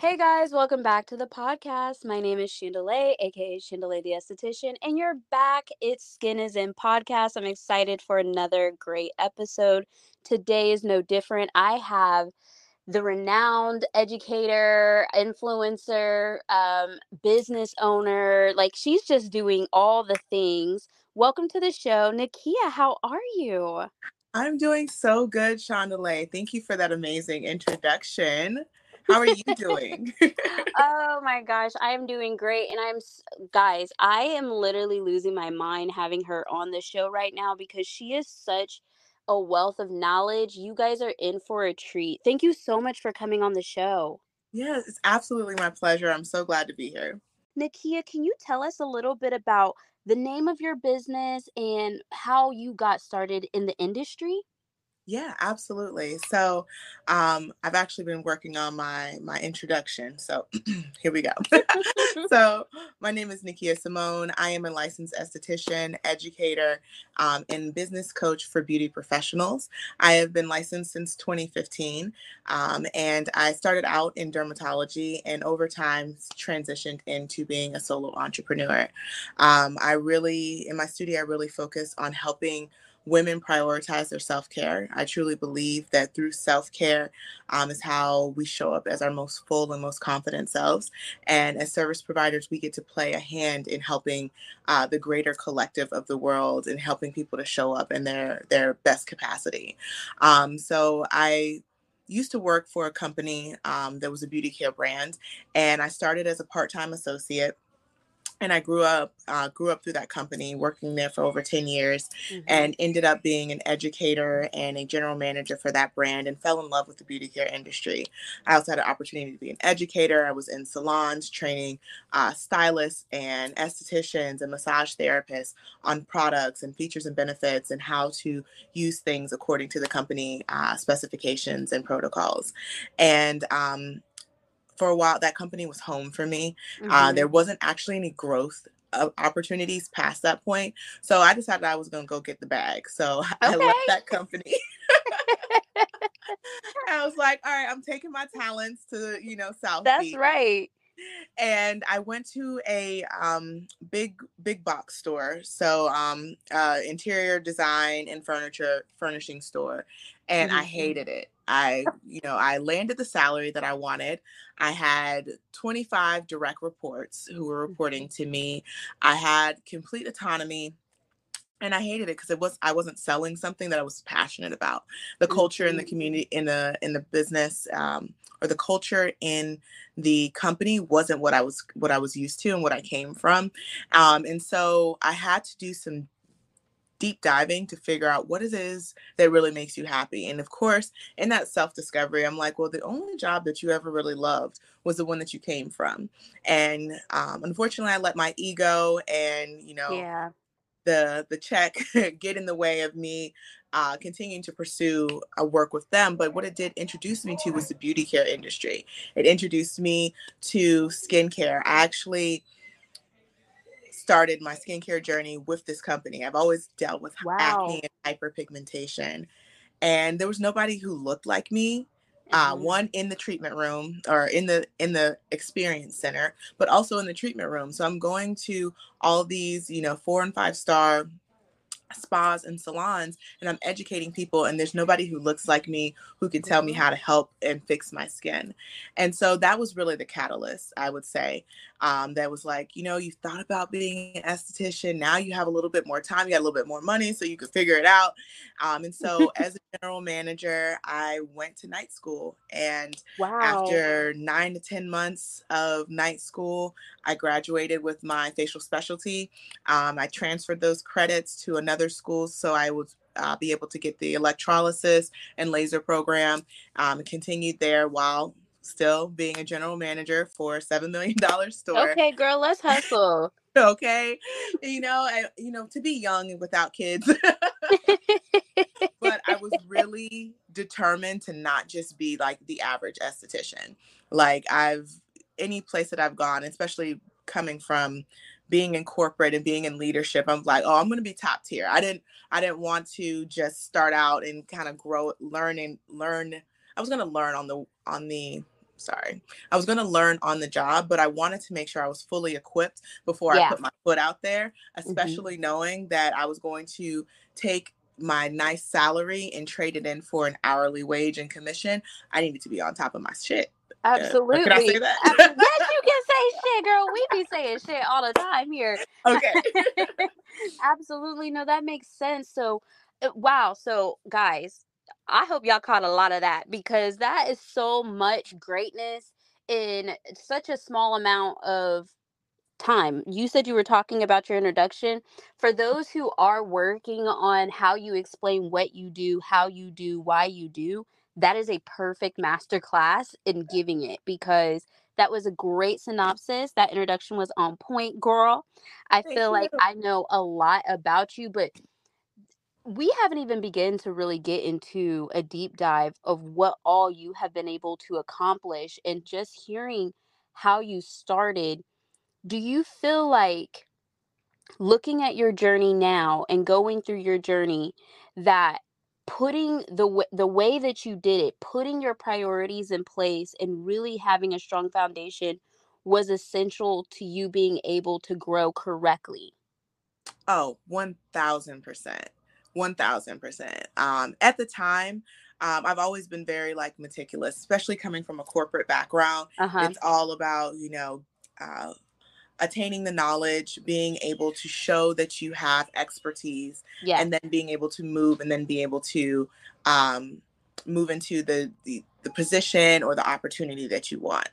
Hey guys, welcome back to the podcast. My name is Chandelier, aka Chandelier the Esthetician, and you're back. It's Skin is in podcast. I'm excited for another great episode. Today is no different. I have the renowned educator, influencer, um, business owner. Like she's just doing all the things. Welcome to the show, Naikia. How are you? I'm doing so good, Chandelier. Thank you for that amazing introduction. How are you doing? oh my gosh, I am doing great. And I'm, guys, I am literally losing my mind having her on the show right now because she is such a wealth of knowledge. You guys are in for a treat. Thank you so much for coming on the show. Yes, it's absolutely my pleasure. I'm so glad to be here. Naikia, can you tell us a little bit about the name of your business and how you got started in the industry? Yeah, absolutely. So, um, I've actually been working on my my introduction. So, here we go. so, my name is Naikia Simone. I am a licensed esthetician, educator, um, and business coach for beauty professionals. I have been licensed since 2015, um, and I started out in dermatology, and over time transitioned into being a solo entrepreneur. Um, I really, in my studio, I really focus on helping women prioritize their self care. I truly believe that through self care um, is how we show up as our most full and most confident selves. And as service providers, we get to play a hand in helping uh, the greater collective of the world and helping people to show up in their their best capacity. Um, so I used to work for a company um, that was a beauty care brand, and I started as a part time associate and I grew up uh, grew up through that company, working there for over ten years, mm-hmm. and ended up being an educator and a general manager for that brand, and fell in love with the beauty care industry. I also had an opportunity to be an educator. I was in salons training uh, stylists and estheticians and massage therapists on products and features and benefits and how to use things according to the company uh, specifications and protocols. And um, for a while that company was home for me uh, mm-hmm. uh, there wasn't actually any growth opportunities past that point so i decided i was going to go get the bag so okay. i left that company i was like all right i'm taking my talents to you know south that's Beach. right and I went to a um, big big box store, so um, uh, interior design and furniture furnishing store, and mm-hmm. I hated it. I, you know, I landed the salary that I wanted. I had 25 direct reports who were reporting mm-hmm. to me. I had complete autonomy and I hated it because it was I wasn't selling something that I was passionate about. The culture in the mm-hmm. community, in the in the business, um, or the culture in the company wasn't what I was what I was used to and what I came from, um, and so I had to do some deep diving to figure out what it is that really makes you happy. And of course, in that self discovery, I'm like, well, the only job that you ever really loved was the one that you came from. And um, unfortunately, I let my ego and, you know, yeah. the the check get in the way of me uh, continuing to pursue a work with them. But what it did introduce me to was the beauty care industry. It introduced me to skincare. I actually started my skincare journey with this company. I've always dealt with wow. acne and hyperpigmentation, and there was nobody who looked like me. Uh, mm-hmm. one in the treatment room or in the in the experience center, but also in the treatment room. So I'm going to all these, you know, four and five star spas and salons and I'm educating people and there's nobody who looks like me who can tell me mm-hmm. how to help and fix my skin. And so that was really the catalyst, I would say. Um, that was like, you know, you thought about being an esthetician. Now you have a little bit more time, you got a little bit more money, so you could figure it out. Um, and so, as a general manager, I went to night school. And wow. after nine to 10 months of night school, I graduated with my facial specialty. Um, I transferred those credits to another school so I would uh, be able to get the electrolysis and laser program um, and continued there while still being a general manager for a seven million dollar store. Okay, girl, let's hustle. okay, you know, I, you know, to be young and without kids. was really determined to not just be like the average esthetician. Like I've any place that I've gone, especially coming from being in corporate and being in leadership, I'm like, oh, I'm going to be top tier. I didn't, I didn't want to just start out and kind of grow, learn and learn. I was going to learn on the on the sorry. I was going to learn on the job, but I wanted to make sure I was fully equipped before yeah. I put my foot out there, mm-hmm. especially mm-hmm. knowing that I was going to take my nice salary and trade it in for an hourly wage and commission. I needed to be on top of my shit. Absolutely. Uh, can I say that? yes, you can say shit, girl. We be saying shit all the time here. Okay. Absolutely. No, that makes sense. So, uh, wow. So, guys, I hope y'all caught a lot of that because that is so much greatness in such a small amount of time. You said you were talking about your introduction. For mm. those who are working on how you explain what you do, how you do, why you do, that is a perfect master class in giving it because that was a great synopsis. That introduction was on point, girl. I Thank feel you. like I know a lot about you, but we haven't even begun to really get into a deep dive of what all you have been able to accomplish and just hearing how you started do you feel like looking at your journey now and going through your journey that putting the w- the way that you did it putting your priorities in place and really having a strong foundation was essential to you being able to grow correctly oh 1000% 1000% um, at the time um, I've always been very like meticulous, especially coming from a corporate background. Uh-huh. It's all about, you know, uh, attaining the knowledge, being able to show that you have expertise, yes. and then being able to move and then be able to um, move into the, the the position or the opportunity that you want.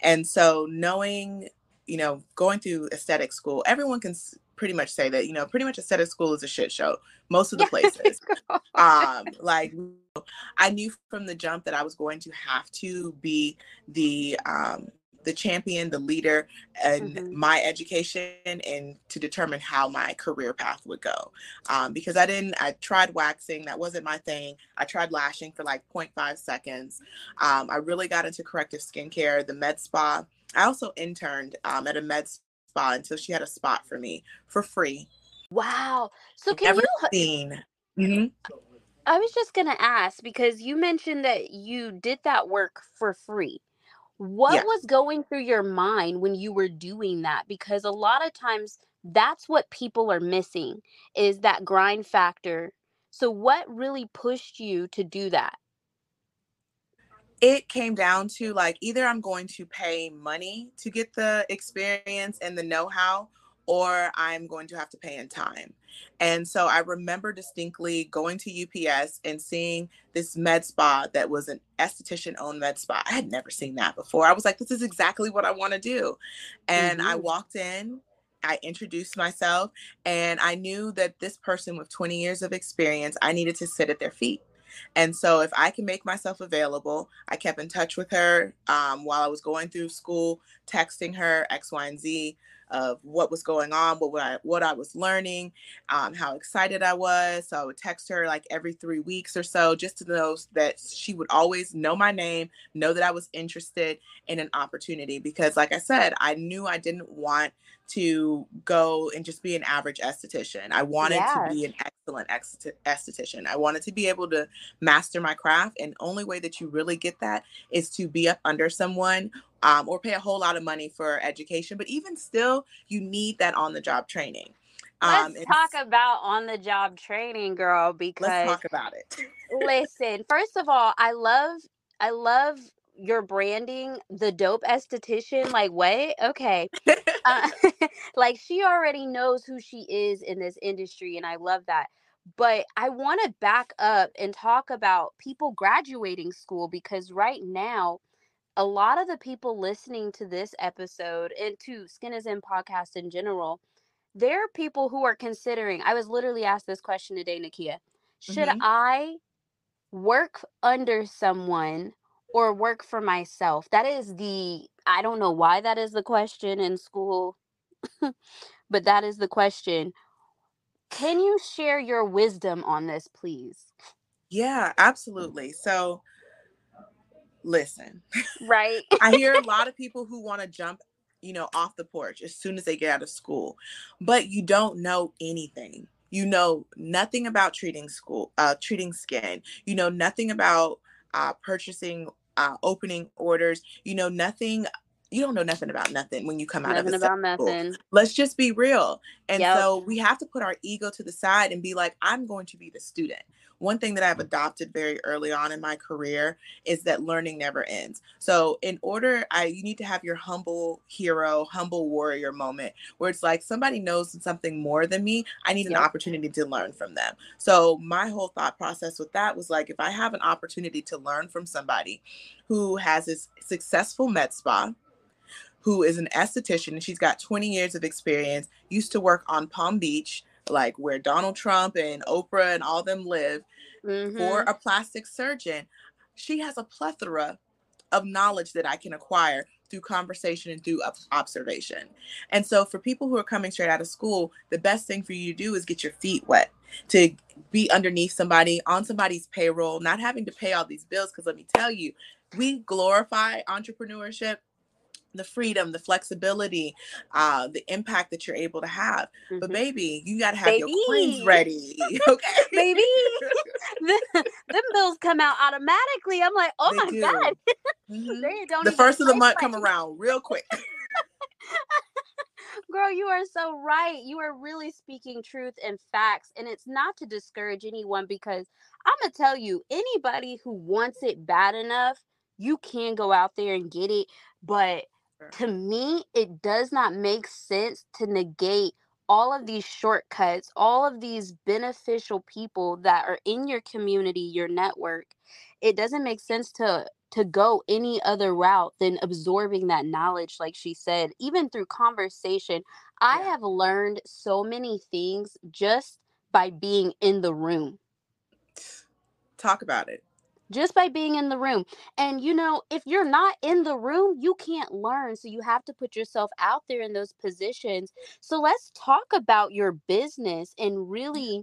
And so knowing, you know, going through aesthetic school, everyone can pretty much say that, you know, pretty much aesthetic school is a shit show most of the places. um like I knew from the jump that I was going to have to be the um the champion, the leader in mm-hmm. my education and to determine how my career path would go. Um, because I didn't, I tried waxing, that wasn't my thing. I tried lashing for like 0.5 seconds. Um, I really got into corrective skincare, the med spa. I also interned um, at a med spa until she had a spot for me for free. Wow. So can Never you seen. Mm-hmm. I was just gonna ask because you mentioned that you did that work for free. What yeah. was going through your mind when you were doing that? Because a lot of times that's what people are missing is that grind factor. So what really pushed you to do that? It came down to like either I'm going to pay money to get the experience and the know-how or I'm going to have to pay in time. And so I remember distinctly going to UPS and seeing this med spa that was an esthetician owned med spa. I had never seen that before. I was like, this is exactly what I want to do. And mm-hmm. I walked in, I introduced myself, and I knew that this person with 20 years of experience, I needed to sit at their feet. And so, if I can make myself available, I kept in touch with her um, while I was going through school, texting her X, Y, and Z of what was going on, what I what I was learning, um, how excited I was. So I would text her like every three weeks or so, just to know that she would always know my name, know that I was interested in an opportunity. Because, like I said, I knew I didn't want to go and just be an average esthetician. I wanted to be an excellent esthetician. I wanted to be able to master my craft. And only way that you really get that is to be up under someone um, or pay a whole lot of money for education. But even still, you need that on the job training. Um, let's talk about on the job training, girl, because let's talk about it. listen, first of all, I love I love your branding, the dope esthetician. Like, wait, okay. Uh, like she already knows who she is in this industry, and I love that. But I want to back up and talk about people graduating school because right now a lot of the people listening to this episode and to Skin is In podcast in general, there are people who are considering. I was literally asked this question today, Naikia. Should mm-hmm. I work under someone or work for myself? That is the, I don't know why that is the question in school, but that is the question. Can you share your wisdom on this, please? Yeah, absolutely. So, listen. Right. I hear a lot of people who want to jump, you know, off the porch as soon as they get out of school, but you don't know anything. You know nothing about treating school, uh, treating skin. You know nothing about uh, purchasing uh, opening orders. You know nothing you don't know nothing about nothing when you come out nothing of about nothing. Let's just be real. And Yep. so we have to put our ego to the side and be like, I'm going to be the student. One thing that I've mm. adopted very early on in my career is that learning never ends. So in order, I you need to have your humble hero, humble warrior moment where it's like somebody knows something more than me. I need an opportunity to learn from them. So my whole thought process with that was like, if I have an opportunity to learn from somebody who has a s- successful med spa, who is an esthetician and she's got 20 years of experience, used to work on Palm Beach, like where Donald Trump and Oprah and all them live, for Mhm. a plastic surgeon. She has a plethora of knowledge that I can acquire through conversation and through observation. And so, for people who are coming straight out of school, the best thing for you to do is get your feet wet, to be underneath somebody on somebody's payroll, not having to pay all these bills. Because let me tell you, we glorify entrepreneurship. The freedom, the flexibility, uh, the impact that you're able to have. But Mhm. baby, you gotta have your coins Baby. ready. Okay. baby. The- them bills come out automatically. I'm like, oh They my do. god, Mhm. they don't. The first of the month come around real quick. Girl, you are so right. You are really speaking truth and facts. And it's not to discourage anyone because I'm going to tell you anybody who wants it bad enough, you can go out there and get it. But. To me, it does not make sense to negate all of these shortcuts, all of these beneficial people that are in your community, your network. It doesn't make sense to to go any other route than absorbing that knowledge like she said even through conversation i have learned so many things just by being in the room Talk about it. Just by being in the room and you know if you're not in the room you can't learn so you have to put yourself out there in those positions so let's talk about your business and really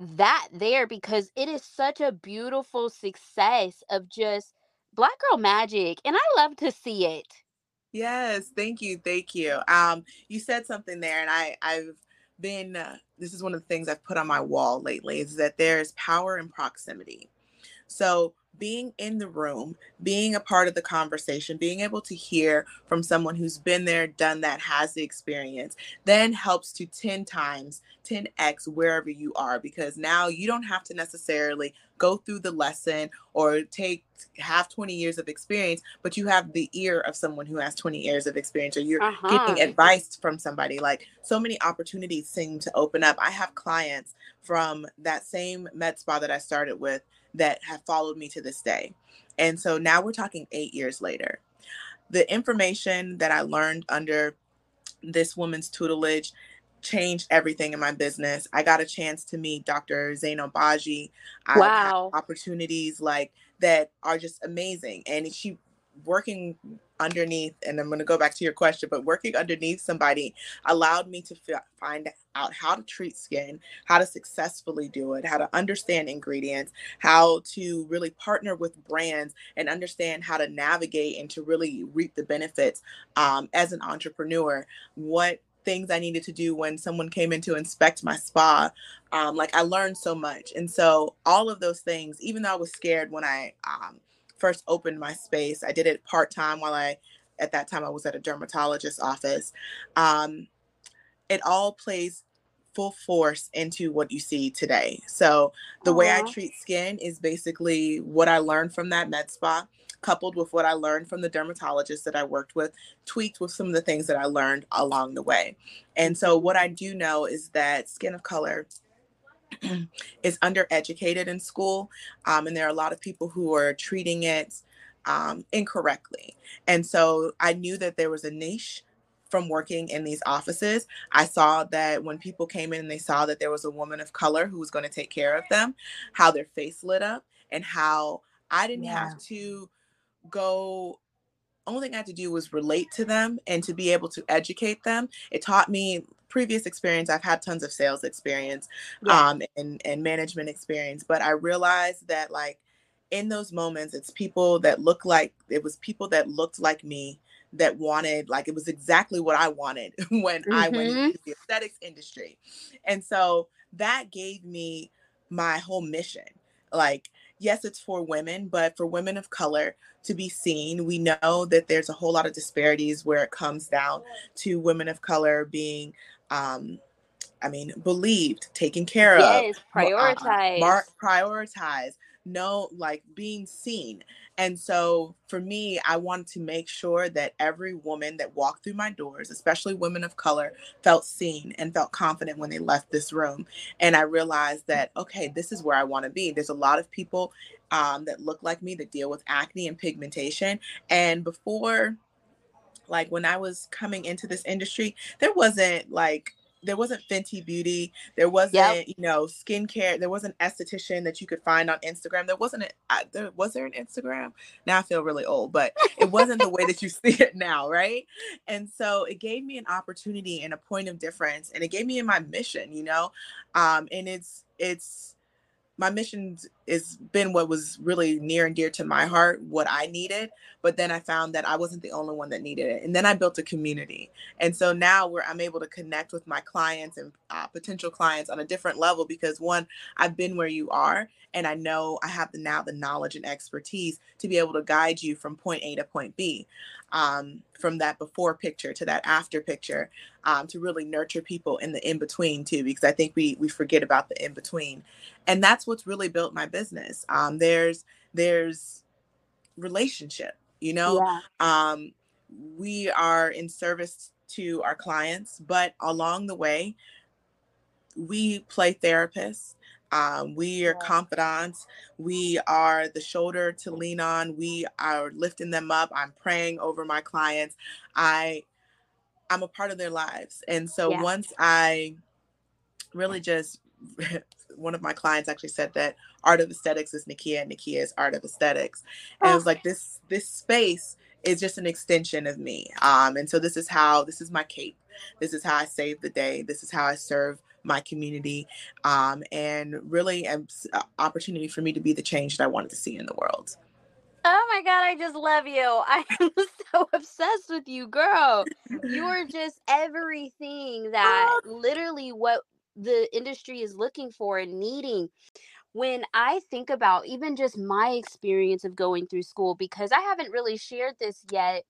that there because it is such a beautiful success of just black girl magic and i love to see it Yes, thank you, thank you. Um, you said something there, and I I've been. Uh, this is one of the things I've put on my wall lately is that there is power in proximity. So being in the room, being a part of the conversation, being able to hear from someone who's been there, done that, has the experience, then helps to 10 times, 10x wherever you are, because now you don't have to necessarily go through the lesson or take have 20 years of experience, but you have the ear of someone who has 20 years of experience, or you're uh-huh getting advice from somebody. Like so many opportunities seem to open up. I have clients from that same med spa that I started with that have followed me to this day. And so now we're talking eight years later. The information that I learned under this woman's tutelage changed everything in my business. I got a chance to meet Dr. Zein Obagi. I had Wow. opportunities like that are just amazing. And she working underneath, and I'm going to go back to your question, but working underneath somebody allowed me to fi- find out how to treat skin, how to successfully do it, how to understand ingredients, how to really partner with brands and understand how to navigate and to really reap the benefits um, as an entrepreneur. What things I needed to do when someone came in to inspect my spa. Um, like I learned so much. And so all of those things, even though I was scared when I um, first opened my space, I did it part time while I, at that time, I was at a dermatologist's office. Um, it all plays full force into what you see today. So the way I treat skin is basically what I learned from that med spa coupled with what I learned from the dermatologist that I worked with, tweaked with some of the things that I learned along the way. And so, what I do know is that skin of color is undereducated in school, um, and there are a lot of people who are treating it um, incorrectly. And so, I knew that there was a niche from working in these offices. I saw that when people came in and they saw that there was a woman of color who was going to take care of them, how their face lit up, and how I didn't Yeah. have to go only thing I had to do was relate to them and to be able to educate them. It taught me previous experience. I've had tons of sales experience Yeah. um, and, and management experience, but I realized that like in those moments, it's people that look like it was people that looked like me that wanted like it was exactly what I wanted when I went Mhm. into the aesthetics industry. And so that gave me my whole mission. Like yes, it's for women, but for women of color to be seen, we know that there's a whole lot of disparities where it comes down to women of color being um, I mean, believed, taken care yes, of, prioritized, uh, mar- prioritize, no, like being seen. And so for me, I wanted to make sure that every woman that walked through my doors, especially women of color, felt seen and felt confident when they left this room. And I realized that, okay, this is where I want to be. There's a lot of people um, that look like me that deal with acne and pigmentation. And before, like when I was coming into this industry, there wasn't like there wasn't Fenty Beauty. There wasn't, yep. you know, skincare. There wasn't esthetician that you could find on Instagram. There wasn't. A, there was there an Instagram. Now I feel really old, but it wasn't the way that you see it now, right? And so it gave me an opportunity and a point of difference, and it gave me in my mission, you know, um, and it's it's my mission has been what was really near and dear to my heart, what I needed. But then I found that I wasn't the only one that needed it. And then I built a community. And so now where I'm able to connect with my clients and uh, potential clients on a different level because one, I've been where you are and I know I have the, now the knowledge and expertise to be able to guide you from point A to point B, um, from that before picture to that after picture, um, to really nurture people in the in between too, because I think we we forget about the in between, and that's what's really built my business. Um, there's there's relationship, you know. Yeah. Um, we are in service to our clients, but along the way, we play therapists um, we are confidants. We are the shoulder to lean on. We are lifting them up. I'm praying over my clients. I I'm a part of their lives. And so yeah. once I really just one of my clients actually said that art of aesthetics is Naikia and Naikia is art of aesthetics. And oh. it was like this this space is just an extension of me. Um, and so this is how this is my cape. This is how I save the day. This is how I serve my community, um, and really an opportunity for me to be the change that I wanted to see in the world. Oh my god, I just love you. I am so obsessed with you, girl. You are just everything that literally what the industry is looking for and needing. When I think about even just my experience of going through school, because I haven't really shared this yet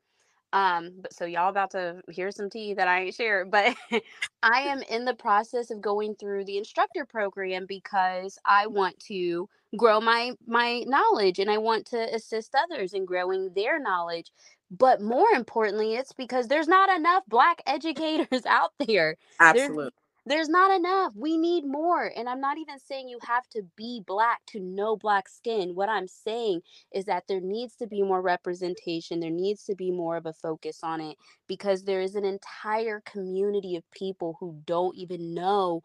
um, but so y'all about to hear some tea that I ain't shared, but I am in the process of going through the instructor program because I want to grow my my knowledge and I want to assist others in growing their knowledge. But more importantly, it's because there's not enough black educators out there. Absolutely. There's, there's not enough. We need more. And I'm not even saying you have to be black to know black skin. What I'm saying is that there needs to be more representation. There needs to be more of a focus on it because there is an entire community of people who don't even know,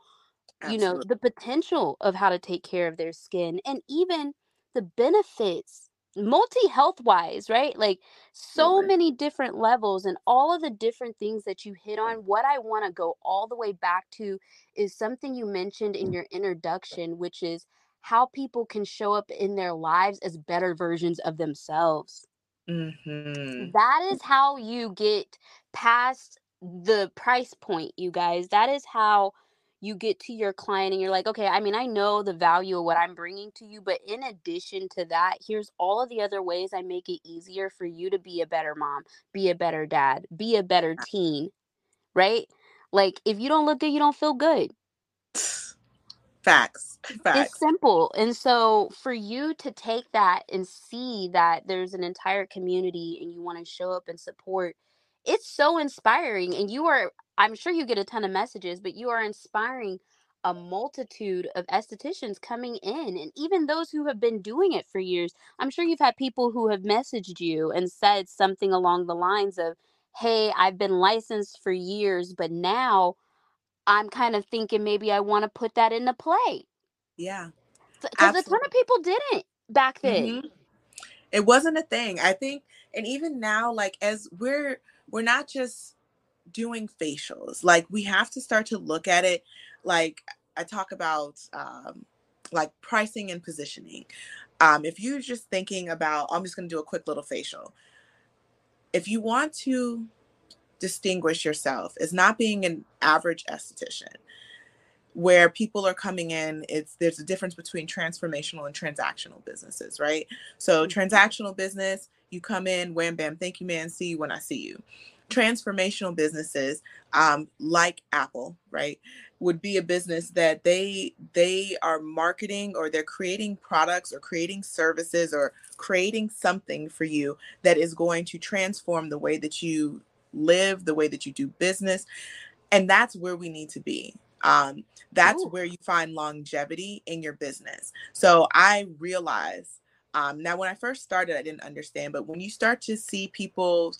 Absolutely. you know, the potential of how to take care of their skin and even the benefits multi health wise, right? Like so many different levels and all of the different things that you hit on. What I want to go all the way back to is something you mentioned in your introduction, which is how people can show up in their lives as better versions of themselves. Mm-hmm. That is how you get past the price point, you guys. That is how you get to your client and you're like, okay, I mean, I know the value of what I'm bringing to you, but in addition to that, here's all of the other ways I make it easier for you to be a better mom, be a better dad, be a better uh-huh. teen, right? Like, if you don't look good, you don't feel good. Facts. Facts. It's simple. And so for you to take that and see that there's an entire community and you want to show up and support, it's so inspiring. And you are I'm sure you get a ton of messages, but you are inspiring a multitude of estheticians coming in and even those who have been doing it for years. I'm sure you've had people who have messaged you and said something along the lines of, Hey, I've been licensed for years, but now I'm kind of thinking maybe I want to put that into play. Yeah. Because a ton of people didn't back then. Mm-hmm. It wasn't a thing. I think, and even now, like as we're we're not just doing facials. Like we have to start to look at it like I talk about um, like pricing and positioning. Um, if you're just thinking about, I'm just going to do a quick little facial. If you want to distinguish yourself as not being an average esthetician, where people are coming in it's there's a difference between transformational and transactional businesses right so mm-hmm. transactional business you come in wham bam thank you man see you when i see you transformational businesses um, like apple right would be a business that they they are marketing or they're creating products or creating services or creating something for you that is going to transform the way that you live the way that you do business. And that's where we need to be. Um, that's Ooh. where you find longevity in your business. So i realize um, now when i first started i didn't understand but when you start to see people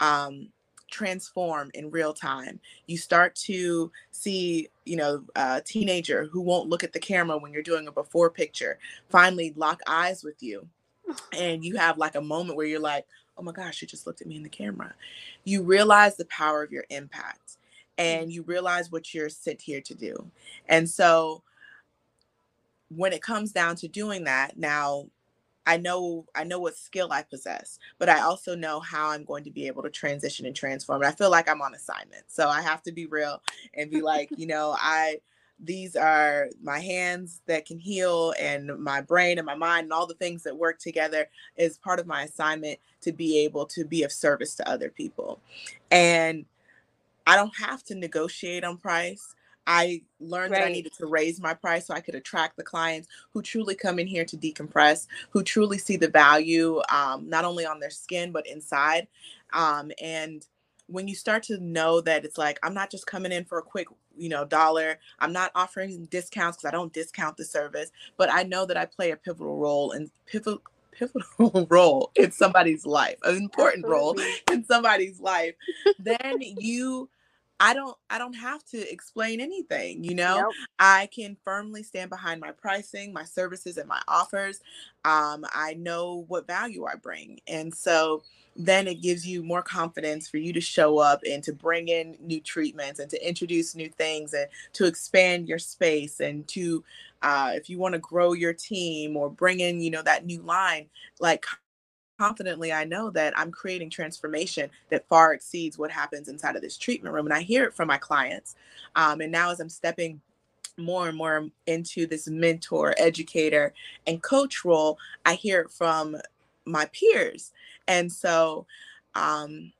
um, transform in real time. You start to see you know a teenager who won't look at the camera when you're doing a before picture finally lock eyes with you. And you have like a moment where you're like oh my gosh she just looked at me in the camera. You realize the power of your impact and you realize what you're sent here to do. And so when it comes down to doing that now I know I know what skill I possess, but I also know how I'm going to be able to transition and transform. And I feel like I'm on assignment. So I have to be real and be like, you know, I these are my hands that can heal and my brain and my mind and all the things that work together is part of my assignment to be able to be of service to other people. And I don't have to negotiate on price. I learned right. that I needed to raise my price so I could attract the clients who truly come in here to decompress, who truly see the value, um, not only on their skin, but inside. Um, and when you start to know that it's like, I'm not just coming in for a quick, you know, dollar, I'm not offering discounts because I don't discount the service, but I know that I play a pivotal role and pivotal pivotal role in somebody's life, an important Absolutely. role in somebody's life, then you I don't I don't have to explain anything, you know. Nope. I can firmly stand behind my pricing, my services and my offers. Um, I know what value I bring. And so then it gives you more confidence for you to show up and to bring in new treatments and to introduce new things and to expand your space and to uh, if you want to grow your team or bring in you know that new line like confidently I know that I'm creating transformation that far exceeds what happens inside of this treatment room. And I hear it from my clients. Um, and now, as I'm stepping more and more into this mentor, educator, and coach role, I hear it from my peers. And so, um,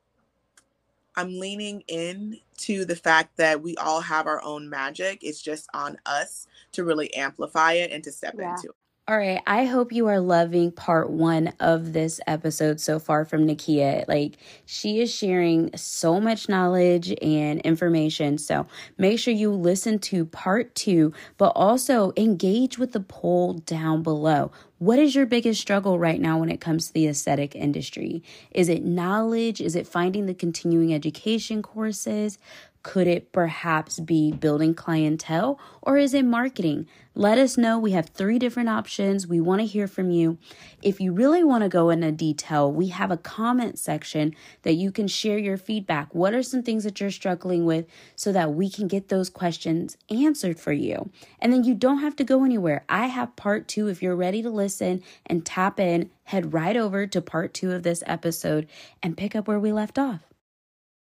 I'm leaning in to the fact that we all have our own magic. It's just on us to really amplify it and to step yeah. into it. All right, I hope you are loving part one of this episode so far from Naikia. Like, she is sharing so much knowledge and information. So, make sure you listen to part two, but also engage with the poll down below. What is your biggest struggle right now when it comes to the aesthetic industry? Is it knowledge? Is it finding the continuing education courses? Could it perhaps be building clientele or is it marketing? Let us know. We have three different options. We want to hear from you. If you really want to go into detail, we have a comment section that you can share your feedback. What are some things that you're struggling with so that we can get those questions answered for you? And then you don't have to go anywhere. I have part two. If you're ready to listen and tap in, head right over to part two of this episode and pick up where we left off.